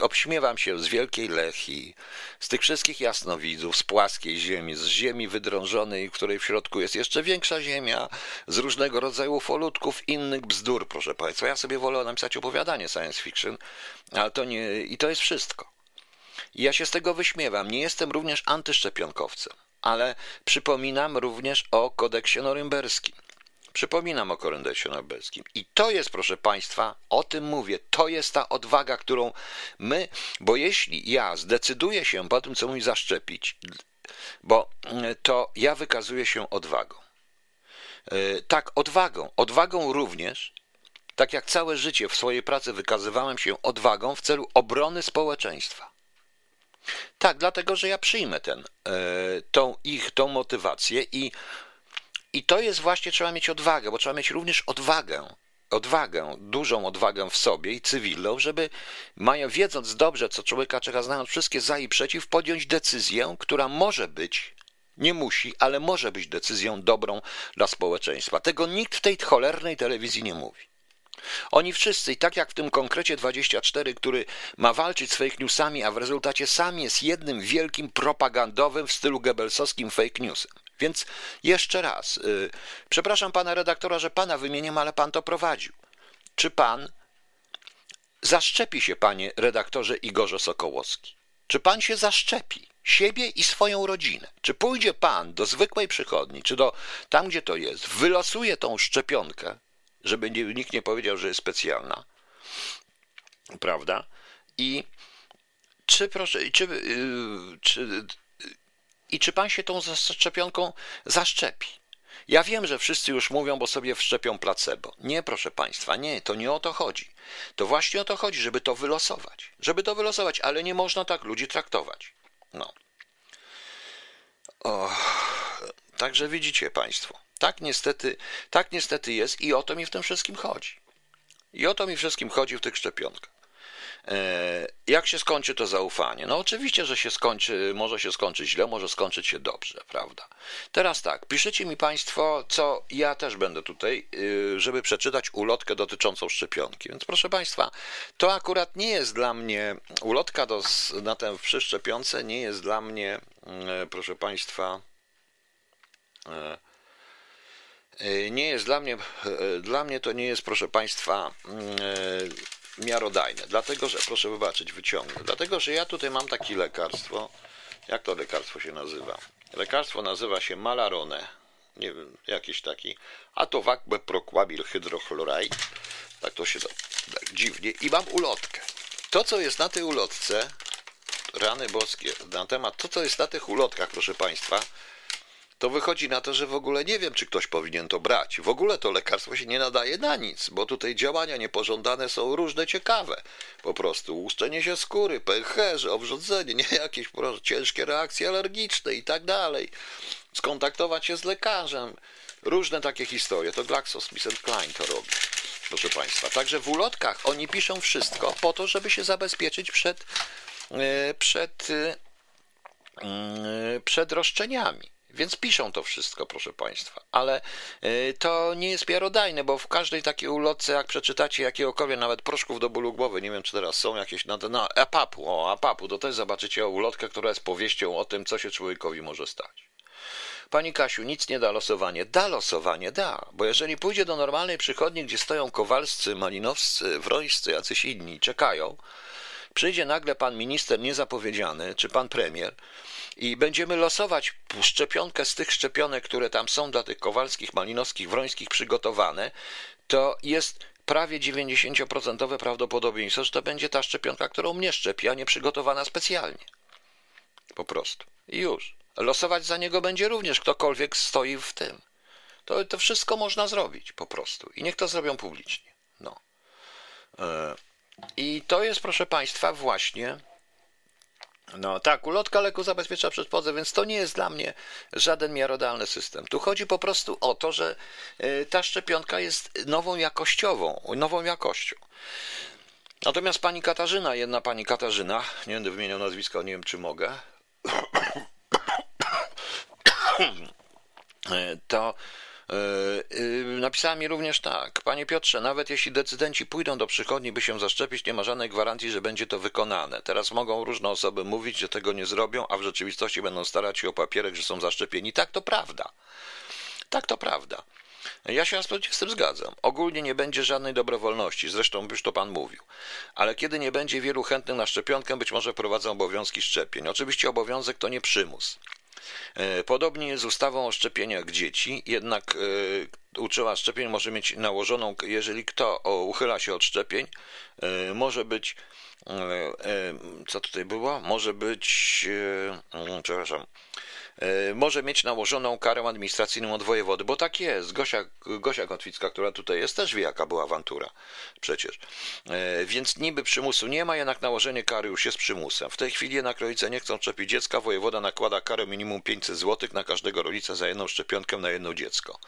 obśmiewam się z wielkiej Lechi, z tych wszystkich jasnowidzów, z płaskiej ziemi, z ziemi wydrążonej, w której w środku jest jeszcze większa ziemia, z różnego rodzaju folutków, innych bzdur, proszę Państwa. Ja sobie wolę napisać opowiadanie science fiction, ale to nie, i to jest wszystko. I ja się z tego wyśmiewam. Nie jestem również antyszczepionkowcem, ale przypominam również o kodeksie norymberskim. Przypominam o koryndesie nobelskim. I to jest, proszę Państwa, o tym mówię, to jest ta odwaga, którą my, bo jeśli ja zdecyduję się po tym, co mówi, zaszczepić, bo mm, to ja wykazuję się odwagą. E, tak, odwagą. Odwagą również, tak jak całe życie w swojej pracy wykazywałem się odwagą w celu obrony społeczeństwa. Tak, dlatego, że ja przyjmę ten, e, tą ich, tą motywację i i to jest właśnie, trzeba mieć odwagę, bo trzeba mieć również odwagę, odwagę, dużą odwagę w sobie i cywilną, żeby mają, wiedząc dobrze, co człowieka czeka, znając wszystkie za i przeciw, podjąć decyzję, która może być, nie musi, ale może być decyzją dobrą dla społeczeństwa. Tego nikt w tej cholernej telewizji nie mówi. Oni wszyscy, tak jak w tym konkrecie 24, który ma walczyć z fake newsami, a w rezultacie sam jest jednym wielkim propagandowym w stylu gebelsowskim fake newsem. Więc jeszcze raz, yy, przepraszam pana redaktora, że pana wymieniam, ale pan to prowadził. Czy pan zaszczepi się, panie redaktorze Igorze Sokołowski? Czy pan się zaszczepi? Siebie i swoją rodzinę. Czy pójdzie pan do zwykłej przychodni, czy do tam, gdzie to jest, wylosuje tą szczepionkę, żeby nikt nie powiedział, że jest specjalna, prawda? I czy proszę, czy, yy, czy i czy pan się tą szczepionką zaszczepi. Ja wiem, że wszyscy już mówią, bo sobie wszczepią placebo. Nie, proszę państwa, nie, to nie o to chodzi. To właśnie o to chodzi, żeby to wylosować. Żeby to wylosować, ale nie można tak ludzi traktować. No. Także widzicie państwo, tak niestety, tak niestety jest i o to mi w tym wszystkim chodzi. I o to mi wszystkim chodzi w tych szczepionkach. E, jak się skończy to zaufanie? No oczywiście, że się skończy, może się skończyć źle, może skończyć się dobrze, prawda? Teraz tak, piszecie mi Państwo, co ja też będę tutaj, y, żeby przeczytać ulotkę dotyczącą szczepionki. Więc proszę Państwa, to akurat nie jest dla mnie, ulotka do, na tę przy szczepionce nie jest dla mnie, y, proszę Państwa, y, nie jest dla mnie, dla mnie to nie jest, proszę Państwa, miarodajne. Dlatego, że, proszę wybaczyć, wyciągnę. Dlatego, że ja tutaj mam takie lekarstwo. Jak to lekarstwo się nazywa? Lekarstwo nazywa się Malarone. Nie wiem, jakiś taki. A to Wakbeprokłabil hydrochloride. Tak to się tak dziwnie. I mam ulotkę. To, co jest na tej ulotce, rany boskie, na temat, to, co jest na tych ulotkach, proszę Państwa, to wychodzi na to, że w ogóle nie wiem, czy ktoś powinien to brać. W ogóle to lekarstwo się nie nadaje na nic, bo tutaj działania niepożądane są różne ciekawe. Po prostu łuszczenie się skóry, pęcherze, obrządzenie, nie jakieś ciężkie reakcje alergiczne i tak dalej. Skontaktować się z lekarzem. Różne takie historie. To GlaxoSmithKline to robi. Proszę Państwa. Także w ulotkach oni piszą wszystko po to, żeby się zabezpieczyć przed, e, przed, e, mm, przed roszczeniami. Więc piszą to wszystko, proszę Państwa. Ale y, to nie jest miarodajne, bo w każdej takiej ulotce, jak przeczytacie jakiegokolwiek, nawet proszków do bólu głowy, nie wiem czy teraz są jakieś na, na APAP-u, o APAP-u, to też zobaczycie ulotkę, która jest powieścią o tym, co się człowiekowi może stać. Pani Kasiu, nic nie da losowanie. Da losowanie, da, bo jeżeli pójdzie do normalnej przychodni, gdzie stoją kowalscy, malinowscy, wrońscy, jacyś inni, czekają, przyjdzie nagle pan minister niezapowiedziany, czy pan premier, i będziemy losować szczepionkę z tych szczepionek, które tam są dla tych kowalskich, malinowskich, wrońskich przygotowane, to jest prawie 90% prawdopodobieństwo, że to będzie ta szczepionka, którą mnie szczepi, a nie przygotowana specjalnie. Po prostu. I już. Losować za niego będzie również ktokolwiek stoi w tym. To, to wszystko można zrobić po prostu. I niech to zrobią publicznie. No. E, I to jest, proszę Państwa, właśnie no tak, ulotka leku zabezpiecza przed podzem, więc to nie jest dla mnie żaden miarodalny system. Tu chodzi po prostu o to, że y, ta szczepionka jest nową jakościową, nową jakością. Natomiast pani Katarzyna, jedna pani Katarzyna, nie będę wymieniał nazwiska, nie wiem czy mogę, to y, napisała mi również tak. Panie Piotrze, nawet jeśli decydenci pójdą do przychodni, by się zaszczepić, nie ma żadnej gwarancji, że będzie to wykonane. Teraz mogą różne osoby mówić, że tego nie zrobią, a w rzeczywistości będą starać się o papierek, że są zaszczepieni. Tak, to prawda. Tak, to prawda. Ja się absolutnie z tym zgadzam. Ogólnie nie będzie żadnej dobrowolności, zresztą już to pan mówił. Ale kiedy nie będzie wielu chętnych na szczepionkę, być może prowadzą obowiązki szczepień. Oczywiście obowiązek to nie przymus. E, podobnie jest z ustawą o szczepieniach dzieci, jednak e, uczyła szczepień może mieć nałożoną, jeżeli kto uchyla się od szczepień, e, może być, co tutaj było? Może być, przepraszam, E, może mieć nałożoną karę administracyjną od wojewody, bo tak jest. Gosia, Gosia Kotwicka, która tutaj jest, też wie, jaka była awantura przecież. E, więc niby przymusu nie ma, jednak nałożenie kary już jest przymusem. W tej chwili jednak rodzice nie chcą szczepić dziecka, wojewoda nakłada karę minimum 500 zł na każdego rodzica za jedną szczepionkę na jedno dziecko.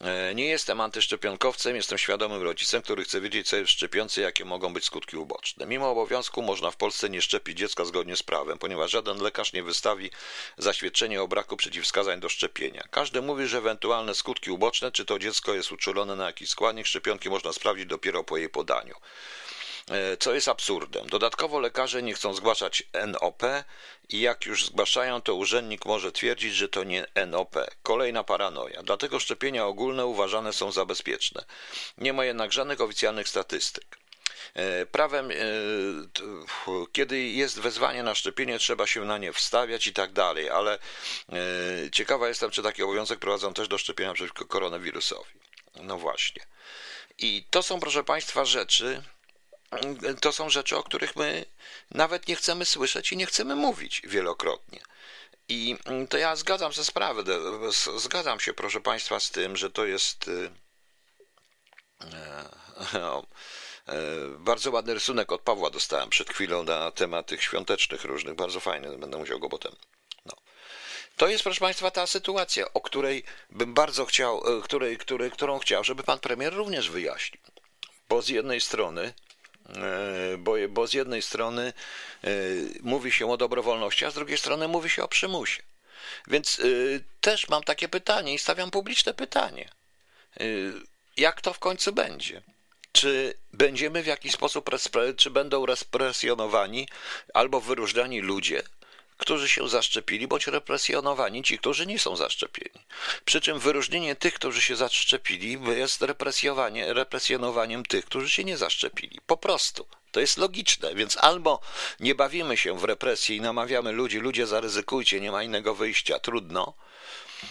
E, nie jestem antyszczepionkowcem, jestem świadomym rodzicem, który chce wiedzieć, co jest szczepiące, jakie mogą być skutki uboczne. Mimo obowiązku można w Polsce nie szczepić dziecka zgodnie z prawem, ponieważ żaden lekarz nie wystawi zaświadczenia o braku przeciwwskazań do szczepienia. Każdy mówi, że ewentualne skutki uboczne, czy to dziecko jest uczulone na jakiś składnik szczepionki, można sprawdzić dopiero po jej podaniu. E, co jest absurdem. Dodatkowo lekarze nie chcą zgłaszać NOP i jak już zgłaszają, to urzędnik może twierdzić, że to nie NOP. Kolejna paranoja. Dlatego szczepienia ogólne uważane są za bezpieczne. Nie ma jednak żadnych oficjalnych statystyk. E, prawem, e, kiedy jest wezwanie na szczepienie, trzeba się na nie wstawiać i tak dalej, ale ciekawa jestem, czy taki obowiązek prowadzą też do szczepienia przeciwko koronawirusowi. No właśnie. I to są, proszę Państwa, rzeczy, to są rzeczy, o których my nawet nie chcemy słyszeć i nie chcemy mówić wielokrotnie. I to ja zgadzam się sprawę, zgadzam się, proszę Państwa, z tym, że to jest no, bardzo ładny rysunek od Pawła dostałem przed chwilą na temat tych świątecznych różnych, bardzo fajny, będę musiał go potem. No. To jest, proszę Państwa, ta sytuacja, o której bym bardzo chciał, której, której, którą chciał, żeby Pan Premier również wyjaśnił. Bo z jednej strony E, bo, bo z jednej strony e, mówi się o dobrowolności, a z drugiej strony mówi się o przymusie. Więc e, też mam takie pytanie i stawiam publiczne pytanie. Jak to w końcu będzie? Czy będziemy w jakiś sposób, czy będą represjonowani albo wyróżniani ludzie, którzy się zaszczepili, bądź represjonowani ci, którzy nie są zaszczepieni. Przy czym wyróżnienie tych, którzy się zaszczepili, jest represjowanie, represjonowaniem tych, którzy się nie zaszczepili. Po prostu. To jest logiczne, więc albo nie bawimy się w represji i namawiamy ludzi, ludzie zaryzykujcie, nie ma innego wyjścia, trudno,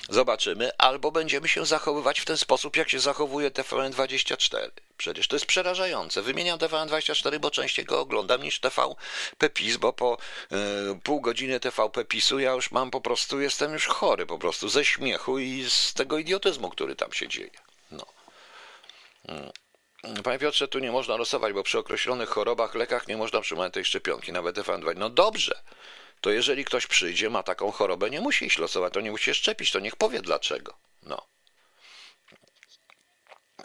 Zobaczymy, albo będziemy się zachowywać w ten sposób, jak się zachowuje TVN24. Przecież to jest przerażające. Wymieniam TVN24, bo częściej go oglądam niż TVP PiS, bo po y, pół godziny TVP PiSu ja już mam po prostu, jestem już chory po prostu ze śmiechu i z tego idiotyzmu, który tam się dzieje. No. Y. Panie Piotrze, tu nie można losować, bo przy określonych chorobach, lekach nie można przyjmować tej szczepionki, nawet TVN2. No dobrze, to jeżeli ktoś przyjdzie, ma taką chorobę, nie musi iść losować, to nie musi się szczepić, to niech powie dlaczego. No.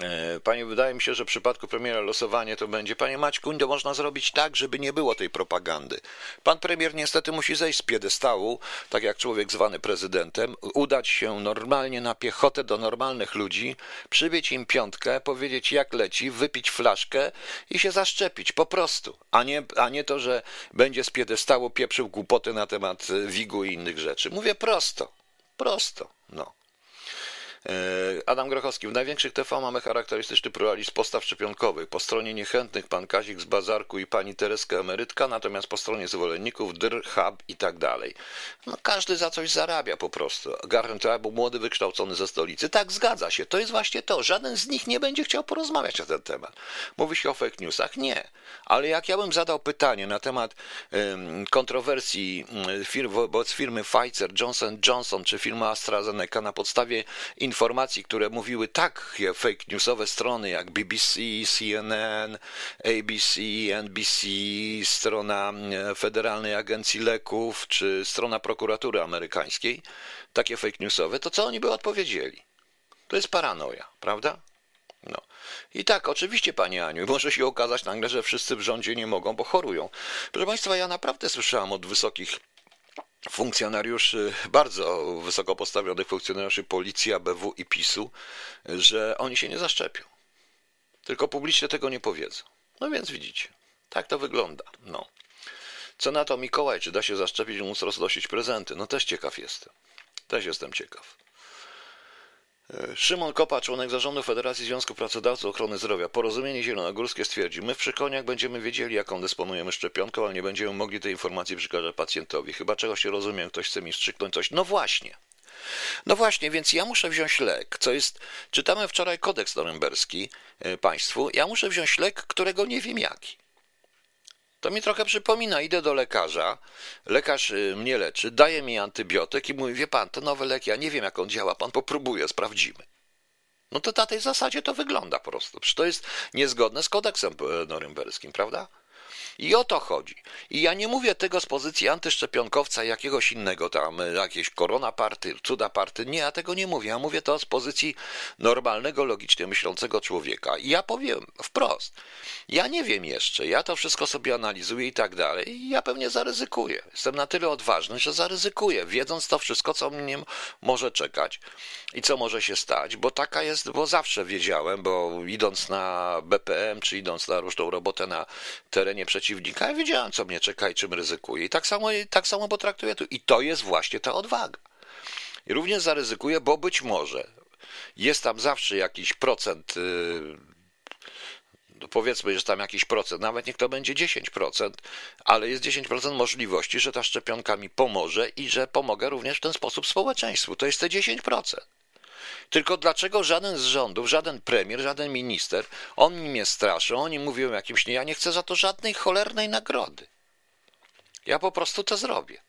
E, panie, wydaje mi się, że w przypadku premiera losowanie to będzie. Panie Maćku, to można zrobić tak, żeby nie było tej propagandy. Pan premier niestety musi zejść z piedestału, tak jak człowiek zwany prezydentem, udać się normalnie na piechotę do normalnych ludzi, przybić im piątkę, powiedzieć jak leci, wypić flaszkę i się zaszczepić, po prostu. A nie, a nie to, że będzie z piedestału pieprzył głupoty na temat WIG-u i innych rzeczy. Mówię prosto. Prosto, no. E, Adam Grochowski. W największych TV mamy charakterystyczny pluralizm postaw szczepionkowych. Po stronie niechętnych pan Kazik z Bazarku i pani Tereska emerytka, natomiast po stronie zwolenników Dr, Hub i tak dalej. No każdy za coś zarabia po prostu. Garren to był młody, wykształcony ze stolicy. Tak, zgadza się. To jest właśnie to. Żaden z nich nie będzie chciał porozmawiać na ten temat. Mówi się o fake newsach? Nie. Ale jak ja bym zadał pytanie na temat um, kontrowersji firm, wobec firmy Pfizer, Johnson Johnson czy firmy AstraZeneca na podstawie informacji informacji, które mówiły tak fake newsowe strony jak BBC, CNN, ABC, NBC, strona e, Federalnej Agencji Leków czy strona prokuratury amerykańskiej, takie fake newsowe, to co oni by odpowiedzieli? To jest paranoja, prawda? No. I tak, oczywiście, Panie Aniu, może się okazać nagle, że wszyscy w rządzie nie mogą, bo chorują. Proszę Państwa, ja naprawdę słyszałam od wysokich funkcjonariuszy, bardzo wysoko postawionych funkcjonariuszy policji, ABW i PiSu, że oni się nie zaszczepią. Tylko publicznie tego nie powiedzą. No więc widzicie, tak to wygląda. No. Co na to Mikołaj, czy da się zaszczepić, móc roznosić prezenty? No też ciekaw jestem. Też jestem ciekaw. Szymon Kopa, członek zarządu Federacji Związku Pracodawców Ochrony Zdrowia, Porozumienie Zielonogórskie stwierdzi, my w Przykoniach będziemy wiedzieli, jaką dysponujemy szczepionką, ale nie będziemy mogli tej informacji przekazać pacjentowi. Chyba czegoś się rozumiem, ktoś chce mi strzyknąć coś. No właśnie. No właśnie, więc ja muszę wziąć lek, co jest, czytamy wczoraj kodeks norymberski e, państwu, ja muszę wziąć lek, którego nie wiem jaki. To mi trochę przypomina, idę do lekarza, lekarz y, mnie leczy, daje mi antybiotyk i mówi, wie pan, to nowy lek, ja nie wiem jak on działa, pan popróbuje, sprawdzimy. No to na tej zasadzie to wygląda po prostu. Przecież to jest niezgodne z kodeksem e, norymberskim, prawda? I o to chodzi. I ja nie mówię tego z pozycji antyszczepionkowca jakiegoś innego tam, jakieś korona party, cuda party. Nie, ja tego nie mówię. Ja mówię to z pozycji normalnego, logicznie myślącego człowieka. I ja powiem wprost. Ja nie wiem jeszcze. Ja to wszystko sobie analizuję i tak dalej. I ja pewnie zaryzykuję. Jestem na tyle odważny, że zaryzykuję, wiedząc to wszystko, co mnie może czekać i co może się stać, bo taka jest, bo zawsze wiedziałem, bo idąc na BPM, czy idąc na różną robotę na terenie przeciwko przeciwnika, ja wiedziałem, co mnie czeka i czym ryzykuję. I tak samo, tak samo potraktuję tu. I to jest właśnie ta odwaga. I również zaryzykuję, bo być może jest tam zawsze jakiś procent, yy, no powiedzmy, że tam jakiś procent, nawet niech to będzie 10%, ale jest 10% możliwości, że ta szczepionka mi pomoże i że pomogę również w ten sposób społeczeństwu. To jest te 10%. Tylko dlaczego żaden z rządów, żaden premier, żaden minister, oni mnie straszą, oni mówią jakimś nie, ja nie chcę za to żadnej cholernej nagrody. Ja po prostu to zrobię.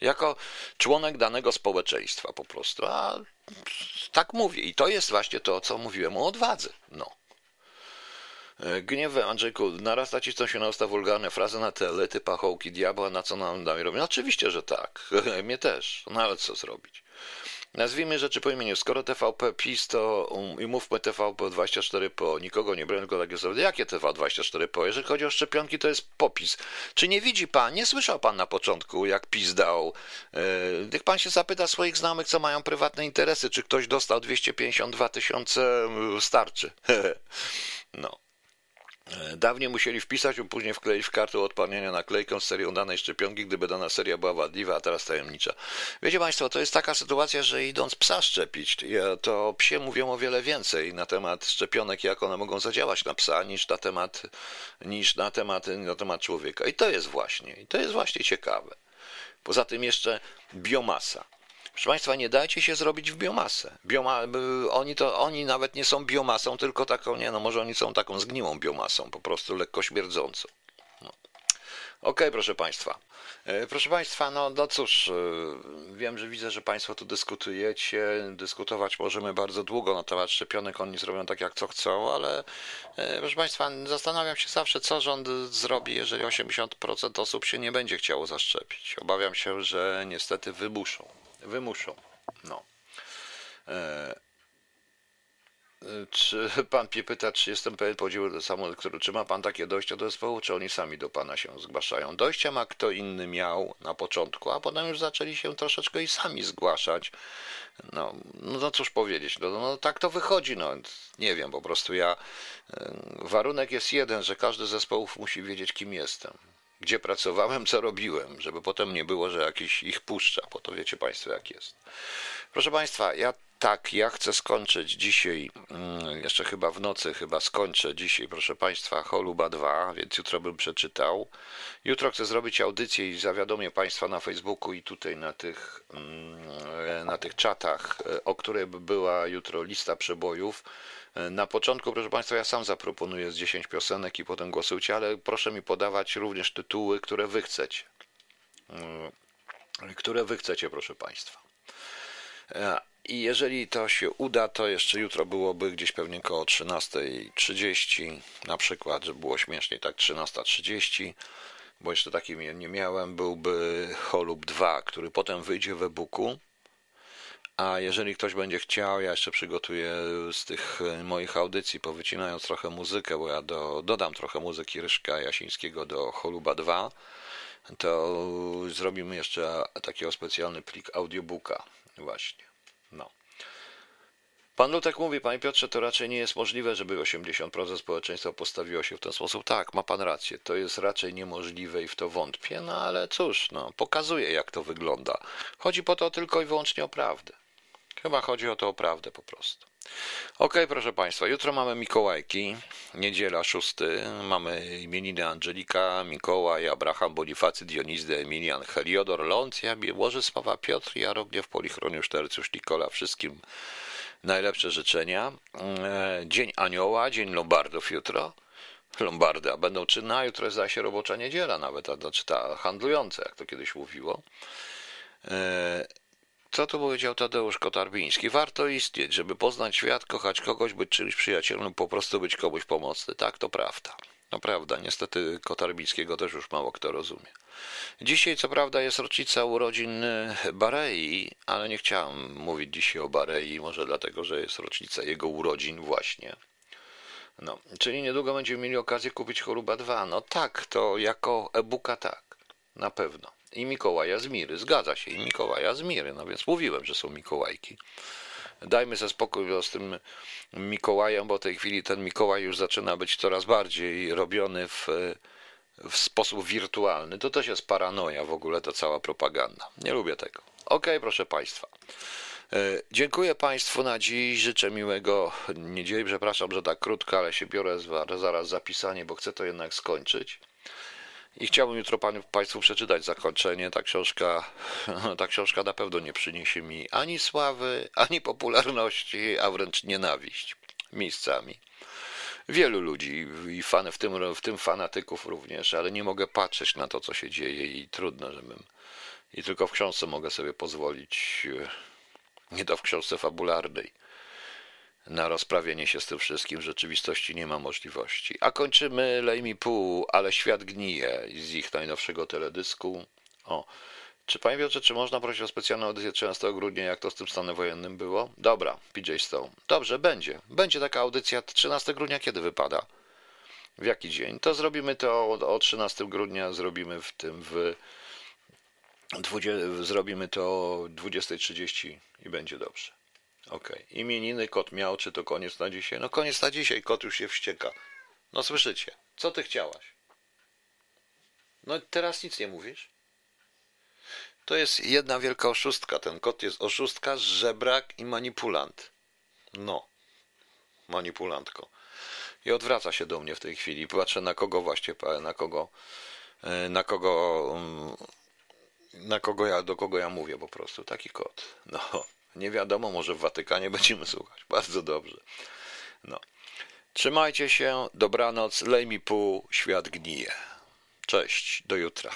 Jako członek danego społeczeństwa po prostu. A tak mówię. I to jest właśnie to, co mówiłem o odwadze. No. Gniew Andrzejku, narasta ci co się naosta wulgarne frazy na te lety, pachołki diabła, na co nam damy robią? No, oczywiście, że tak. Mnie też. No ale co zrobić? Nazwijmy rzeczy po imieniu. Skoro TVP PiS, to um, i mówmy TVP24PO. Nikogo nie bronię, tylko takie sobie. Jakie TV24PO? Jeżeli chodzi o szczepionki, to jest popis. Czy nie widzi pan, nie słyszał pan na początku, jak PiS dał? Yy, niech pan się zapyta swoich znajomych, co mają prywatne interesy. Czy ktoś dostał 252 tysiące, starczy. no. E, dawniej musieli wpisać, a później wkleić w kartę odpadnienia naklejkę z serią danej szczepionki, gdyby dana seria była wadliwa, a teraz tajemnicza. Wiecie Państwo, to jest taka sytuacja, że idąc psa szczepić, to psie mówią o wiele więcej na temat szczepionek, jak one mogą zadziałać na psa, niż na temat, niż na temat, na temat człowieka. I to jest właśnie, i to jest właśnie ciekawe. Poza tym jeszcze biomasa. Proszę Państwa, nie dajcie się zrobić w biomasę. Bioma, oni, to, oni nawet nie są biomasą, tylko taką, nie no, może oni są taką zgniłą biomasą, po prostu lekko śmierdzącą. No. Okej, okay, proszę Państwa. E, proszę Państwa, no, no cóż, e, wiem, że widzę, że Państwo tu dyskutujecie. Dyskutować możemy bardzo długo na temat szczepionek. Oni zrobią tak, jak co chcą, ale e, proszę Państwa, zastanawiam się zawsze, co rząd zrobi, jeżeli 80% osób się nie będzie chciało zaszczepić. Obawiam się, że niestety wymuszą wymuszą. No. E, czy pan mnie pyta, czy jestem pewien podziału do samolotu, który, czy ma pan takie dojście do zespołu, czy oni sami do pana się zgłaszają? Dojście ma kto inny miał na początku, a potem już zaczęli się troszeczkę i sami zgłaszać. No, no, no cóż powiedzieć, no, no tak to wychodzi, no nie wiem, po prostu ja, e, warunek jest jeden, że każdy z zespołów musi wiedzieć, kim jestem. Gdzie pracowałem, co robiłem, żeby potem nie było, że jakiś ich puszcza, bo to wiecie Państwo jak jest. Proszę Państwa, ja tak, ja chcę skończyć dzisiaj, mm, jeszcze chyba w nocy, chyba skończę dzisiaj, proszę Państwa, Choluba 2, więc jutro bym przeczytał. Jutro chcę zrobić audycję i zawiadomię Państwa na Facebooku i tutaj na tych, mm, na tych czatach, o której by była jutro lista przebojów. Na początku, proszę Państwa, ja sam zaproponuję z 10 piosenek i potem głosujcie, ale proszę mi podawać również tytuły, które Wy chcecie. Mm, które Wy chcecie, proszę Państwa. E, I jeżeli to się uda, to jeszcze jutro byłoby gdzieś pewnie około 13.30, na przykład, żeby było śmieszniej, tak 13.30, bo jeszcze takim nie miałem, byłby Holub 2, który potem wyjdzie w e-booku. A jeżeli ktoś będzie chciał, ja jeszcze przygotuję z tych moich audycji, powycinając trochę muzykę, bo ja do, dodam trochę muzyki Ryszka Jasińskiego do Holuba 2, to zrobimy jeszcze takiego specjalny plik audiobooka Właśnie. No. Pan Lutek mówi, panie Piotrze, to raczej nie jest możliwe, żeby 80% społeczeństwa postawiło się w ten sposób. Tak, ma pan rację, to jest raczej niemożliwe i w to wątpię, no ale cóż, no, pokazuje jak to wygląda. Chodzi po to tylko i wyłącznie o prawdę. Chyba chodzi o to o prawdę po prostu. Ok, proszę Państwa, jutro mamy Mikołajki, niedziela 6. Mamy imieniny Angelika, Mikołaj, Abraham, Bonifacy, Dionizdy, Emilian, Heliodor, Loncja, Łożysława, Piotr, Jarogniew, Polichroniusz, Tercjusz, Nikola. Wszystkim najlepsze życzenia. E, dzień Anioła, Dzień Lombardów jutro. Lombardy, a będą czynne, jutro jest zaś robocza niedziela nawet, a znaczy ta handlująca, jak to kiedyś mówiło. Co tu powiedział Tadeusz Kotarbiński? Warto istnieć, żeby poznać świat, kochać kogoś, być czymś przyjacielem, po prostu być komuś pomocny. Tak, to prawda. No prawda, niestety Kotarbińskiego też już mało kto rozumie. Dzisiaj, co prawda, jest rocznica urodzin e, Barei, ale nie chciałem mówić dzisiaj o Barei, może dlatego, że jest rocznica jego urodzin właśnie. No, czyli niedługo będziemy mieli okazję kupić Choruba 2. No tak, to jako e-booka tak, na pewno i Mikołaja z. Zgadza się, i Mikołaja z. No więc mówiłem, że są Mikołajki. Dajmy sobie spokój z tym Mikołajem, bo w tej chwili ten Mikołaj już zaczyna być coraz bardziej robiony w, w sposób wirtualny. To też jest paranoja w ogóle, ta cała propaganda. Nie lubię tego. Ok, proszę Państwa. E, dziękuję Państwu na dziś. Życzę miłego niedzieli. Przepraszam, że tak krótko, ale się biorę zaraz zapisanie, bo chcę to jednak skończyć. I chciałbym jutro Państwu przeczytać zakończenie. Ta książka, ta książka na pewno nie przyniesie mi ani sławy, ani popularności, a wręcz nienawiść miejscami. Wielu ludzi i fan, w, tym, w tym fanatyków również, ale nie mogę patrzeć na to, co się dzieje i trudno, żebym. I tylko w książce mogę sobie pozwolić, nie to w książce fabularnej na rozprawienie się z tym wszystkim w rzeczywistości nie ma możliwości. A kończymy Lej mi pół, ale świat gnije z ich najnowszego teledysku. O, czy panie Piotrze, czy można prosić o specjalną audycję 13 grudnia, jak to z tym stanem wojennym było? Dobra, PJ Stone. Dobrze, będzie. Będzie taka audycja 13 grudnia, kiedy wypada? W jaki dzień? To zrobimy to o 13 grudnia, zrobimy w tym w 20, zrobimy to o 20.30 i będzie dobrze. Okej. Okay. Imieniny kot miał, czy to koniec na dzisiaj? No koniec na dzisiaj, kot już się wścieka. No słyszycie. Co ty chciałaś? No teraz nic nie mówisz? To jest jedna wielka oszustka. Ten kot jest oszustka, żebrak i manipulant. No. Manipulantko. I odwraca się do mnie w tej chwili. Patrzę na kogo właśnie, na kogo, e, na kogo, mm, na kogo ja, do kogo ja mówię po prostu. Taki kot. No. Nie wiadomo, może w Watykanie będziemy słuchać. Bardzo dobrze. No. Trzymajcie się, dobranoc, lej mi pół, świat gnije. Cześć, do jutra.